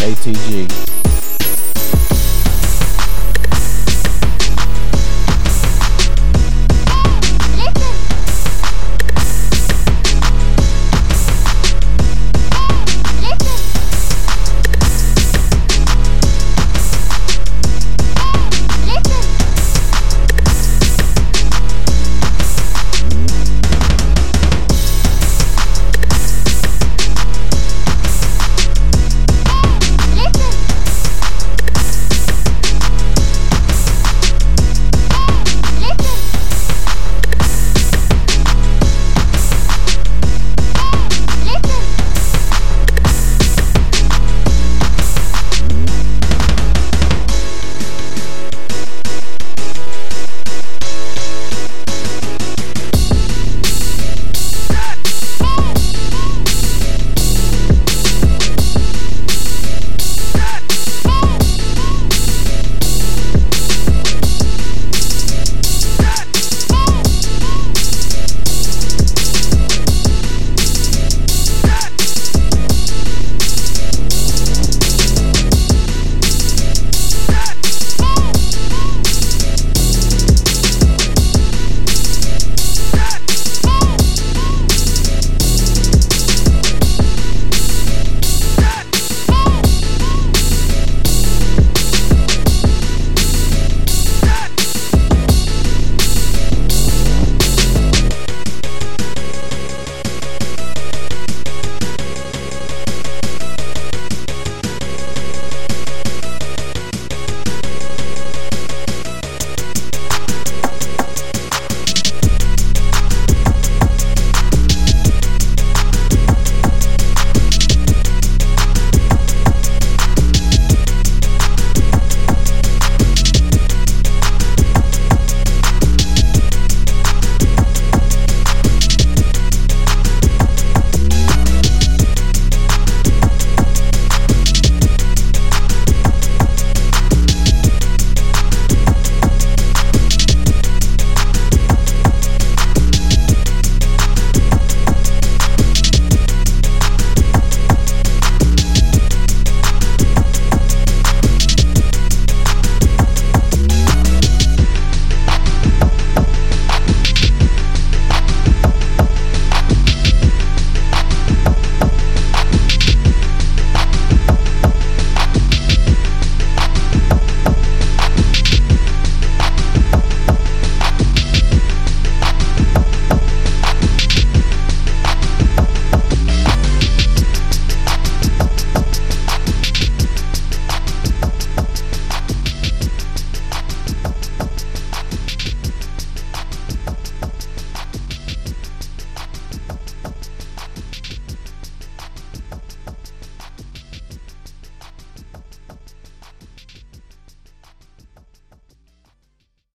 ATG.